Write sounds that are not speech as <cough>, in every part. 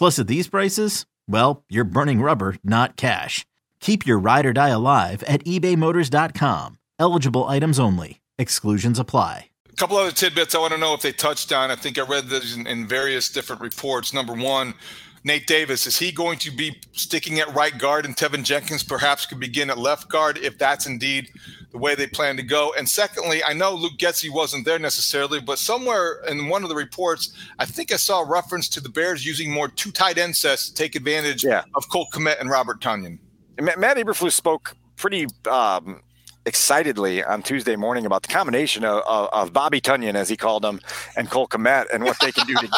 Plus, at these prices, well, you're burning rubber, not cash. Keep your ride or die alive at ebaymotors.com. Eligible items only. Exclusions apply. A couple other tidbits I want to know if they touched on. I think I read this in, in various different reports. Number one, Nate Davis, is he going to be sticking at right guard and Teven Jenkins perhaps could begin at left guard if that's indeed the way they plan to go? And secondly, I know Luke Getsy wasn't there necessarily, but somewhere in one of the reports, I think I saw a reference to the Bears using more two tight end sets to take advantage Yeah. of Cole Kmet and Robert Tonyan. Ma- Matt Eberflus spoke pretty um, excitedly on Tuesday morning about the combination of, of, of Bobby Tonyan, as he called him, and Cole Kmet, and what they can do to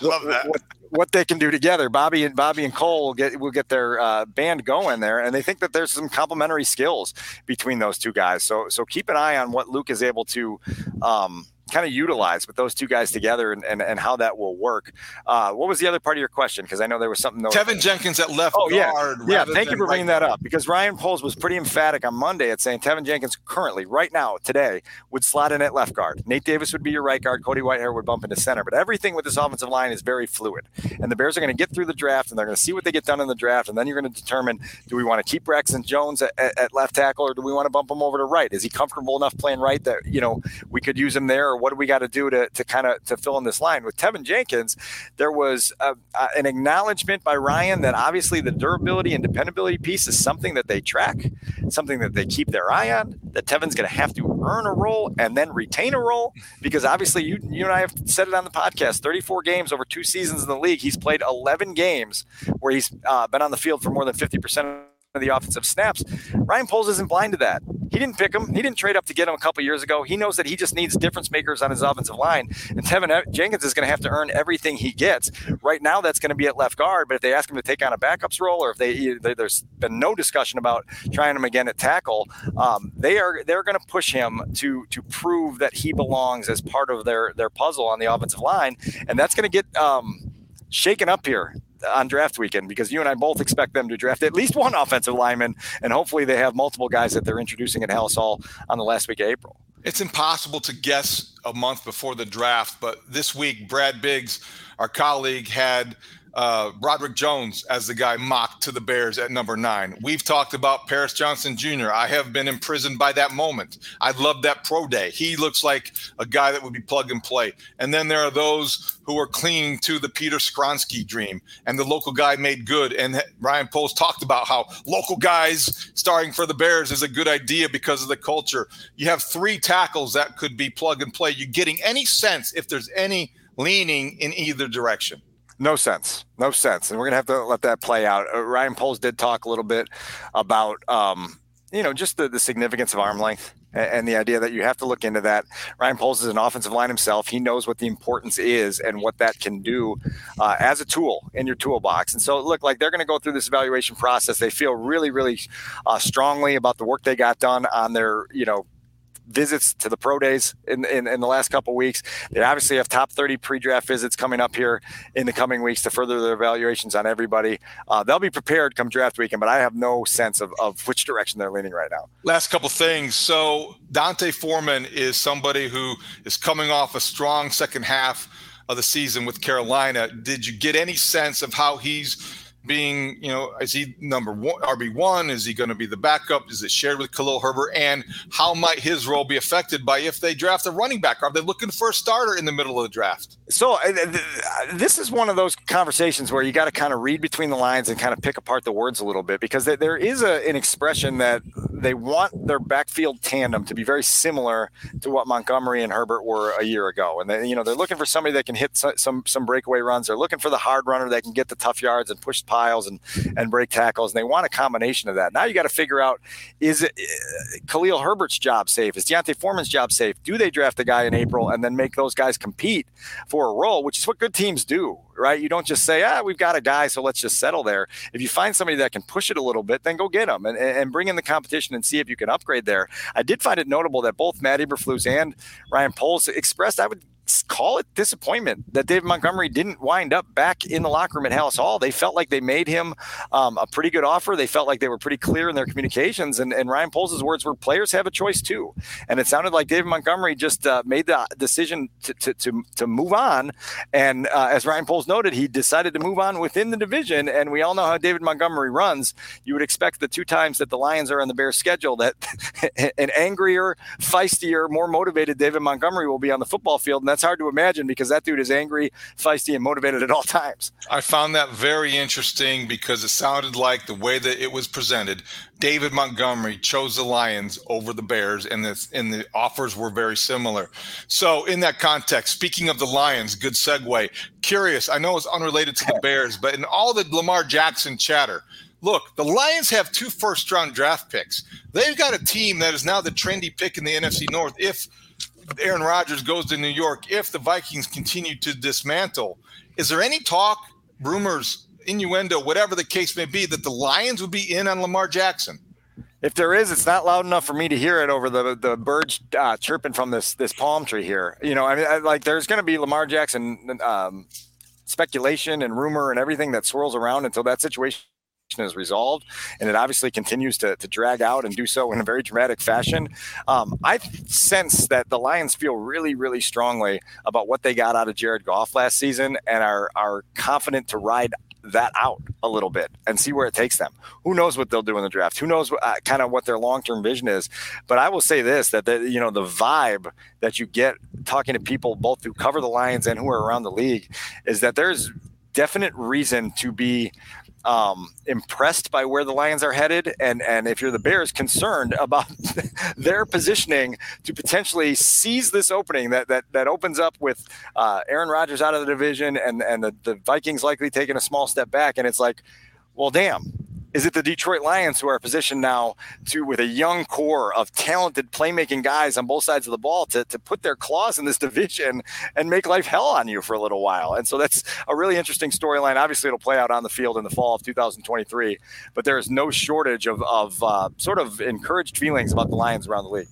<laughs> love that. what, what they can do together. Bobby and Bobby and Cole will get will get their uh, band going there, and they think that there's some complementary skills between those two guys. So so keep an eye on what Luke is able to. Um, kind of utilize with those two guys together and, and, and how that will work. Uh, what was the other part of your question? Because I know there was something. That Teven Jenkins at left Oh yeah, guard. yeah. rather Thank you for bringing right that up because Ryan Poles was pretty emphatic on Monday at saying Teven Jenkins currently, right now, today, would slot in at left guard. Nate Davis would be your right guard. Cody Whitehair would bump into center. But everything with this offensive line is very fluid, and the Bears are going to get through the draft and they're going to see what they get done in the draft, and then you're going to determine: do we want to keep Braxton Jones at, at, at left tackle, or do we want to bump him over to right? Is he comfortable enough playing right that you know we could use him there, or what do we got to do to to kind of to fill in this line with Teven Jenkins? There was a, a, an acknowledgement by Ryan that obviously the durability and dependability piece is something that they track, something that they keep their eye on. That Teven's going to have to earn a role and then retain a role because obviously you you and I have said it on the podcast. 34 games over two seasons in the league. He's played 11 games where he's uh, been on the field for more than 50 percent of the offensive snaps. Ryan Poles isn't blind to that. He didn't pick him. He didn't trade up to get him a couple years ago. He knows that he just needs difference makers on his offensive line. And Teven Jenkins is going to have to earn everything he gets. Right now, that's going to be at left guard. But if they ask him to take on a backups role, or if they, they there's been no discussion about trying him again at tackle, um, they are they're going to push him to to prove that he belongs as part of their their puzzle on the offensive line, and that's going to get um, shaken up here on draft weekend because you and I both expect them to draft at least one <laughs> offensive lineman, and hopefully they have multiple guys that they're introducing at Halas Hall on the last week of April. It's impossible to guess a month before the draft, but this week, Brad Biggs, our colleague, had uh, Broderick Jones as the guy mocked to the Bears at number nine. We've talked about Paris Johnson Jr. I have been imprisoned by that moment. I love that pro day. He looks like a guy that would be plug and play. And then there are those who are clinging to the Peter Skoronski dream and the local guy made good. And Ryan Poles talked about how local guys starting for the Bears is a good idea because of the culture. You have three tackles that could be plug and play. You're getting any sense if there's any leaning in either direction. No sense. No sense. And we're to have to let that play out. Uh, Ryan Poles did talk a little bit about, um, you know, just the, the significance of arm length and, and the idea that you have to look into that. Ryan Poles is an offensive line himself. He knows what the importance is and what that can do uh, as a tool in your toolbox. And so, look, like they're going to go through this evaluation process. They feel really, really uh, strongly about the work they got done on their, you know, visits to the pro days in, in, in the last couple weeks. They obviously have top 30 pre-draft visits coming up here in the coming weeks to further their evaluations on everybody. Uh, they'll be prepared come draft weekend, but I have no sense of, of which direction they're leaning right now. Last couple things. So D'Onta Foreman is somebody who is coming off a strong second half of the season with Carolina. Did you get any sense of how he's being, you know, is he number one RB one? Is he going to be the backup? Is it shared with Khalil Herbert? And how might his role be affected by if they draft a running back? Are they looking for a starter in the middle of the draft? So uh, this is one of those conversations where you got to kind of read between the lines and kind of pick apart the words a little bit because there is a, an expression that they want their backfield tandem to be very similar to what Montgomery and Herbert were a year ago. And they, you know they're looking for somebody that can hit some some breakaway runs. They're looking for the hard runner that can get the tough yards and push piles and and break tackles. And they want a combination of that. Now you got to figure out is it uh, Khalil Herbert's job safe? Is D'Onta Foreman's job safe? Do they draft a guy in April and then make those guys compete for a role, which is what good teams do, right? You don't just say, ah, we've got a guy, so let's just settle there. If you find somebody that can push it a little bit, then go get them and, and bring in the competition and see if you can upgrade there. I did find it notable that both Matt Eberflus and Ryan Poles expressed, I would call it disappointment that David Montgomery didn't wind up back in the locker room at Halas Hall. They felt like they made him um, a pretty good offer. They felt like they were pretty clear in their communications. And, and Ryan Poles' words were players have a choice too. And it sounded like David Montgomery just uh, made the decision to, to, to, to move on. And uh, as Ryan Poles noted, he decided to move on within the division. And we all know how David Montgomery runs. You would expect the two times that the Lions are on the Bears schedule that <laughs> an angrier, feistier, more motivated David Montgomery will be on the football field. And that's that's hard to imagine because that dude is angry, feisty, and motivated at all times. I found that very interesting because it sounded like the way that it was presented, David Montgomery chose the Lions over the Bears, and the and the offers were very similar. So, in that context, speaking of the Lions, good segue. Curious, I know it's unrelated to the <laughs> Bears, but in all the Lamar Jackson chatter, look, the Lions have two first round draft picks. They've got a team that is now the trendy pick in the NFC North. If Aaron Rodgers goes to New York, if the Vikings continue to dismantle, is there any talk, rumors, innuendo, whatever the case may be, that the Lions would be in on Lamar Jackson? If there is, it's not loud enough for me to hear it over the the birds uh, chirping from this this palm tree here. You know, I mean, I, like there's going to be Lamar Jackson um, speculation and rumor and everything that swirls around until that situation is resolved, and it obviously continues to, to drag out and do so in a very dramatic fashion. Um, I sense that the Lions feel really, really strongly about what they got out of Jared Goff last season and are are confident to ride that out a little bit and see where it takes them. Who knows what they'll do in the draft? Who knows uh, kind of what their long term vision is? But I will say this: that the, you know the vibe that you get talking to people both who cover the Lions and who are around the league is that there's definite reason to be um, impressed by where the Lions are headed, and and if you're the Bears, concerned about <laughs> their positioning to potentially seize this opening that that that opens up with uh, Aaron Rodgers out of the division, and and the, the Vikings likely taking a small step back, and it's like, well, damn, is it the Detroit Lions who are positioned now to, with a young core of talented playmaking guys on both sides of the ball, to, to put their claws in this <laughs> division and make life hell on you for a little while? And so that's a really interesting storyline. Obviously, it'll play out on the field in the fall of 2023, but there is no shortage of, of uh, sort of encouraged feelings about the Lions around the league.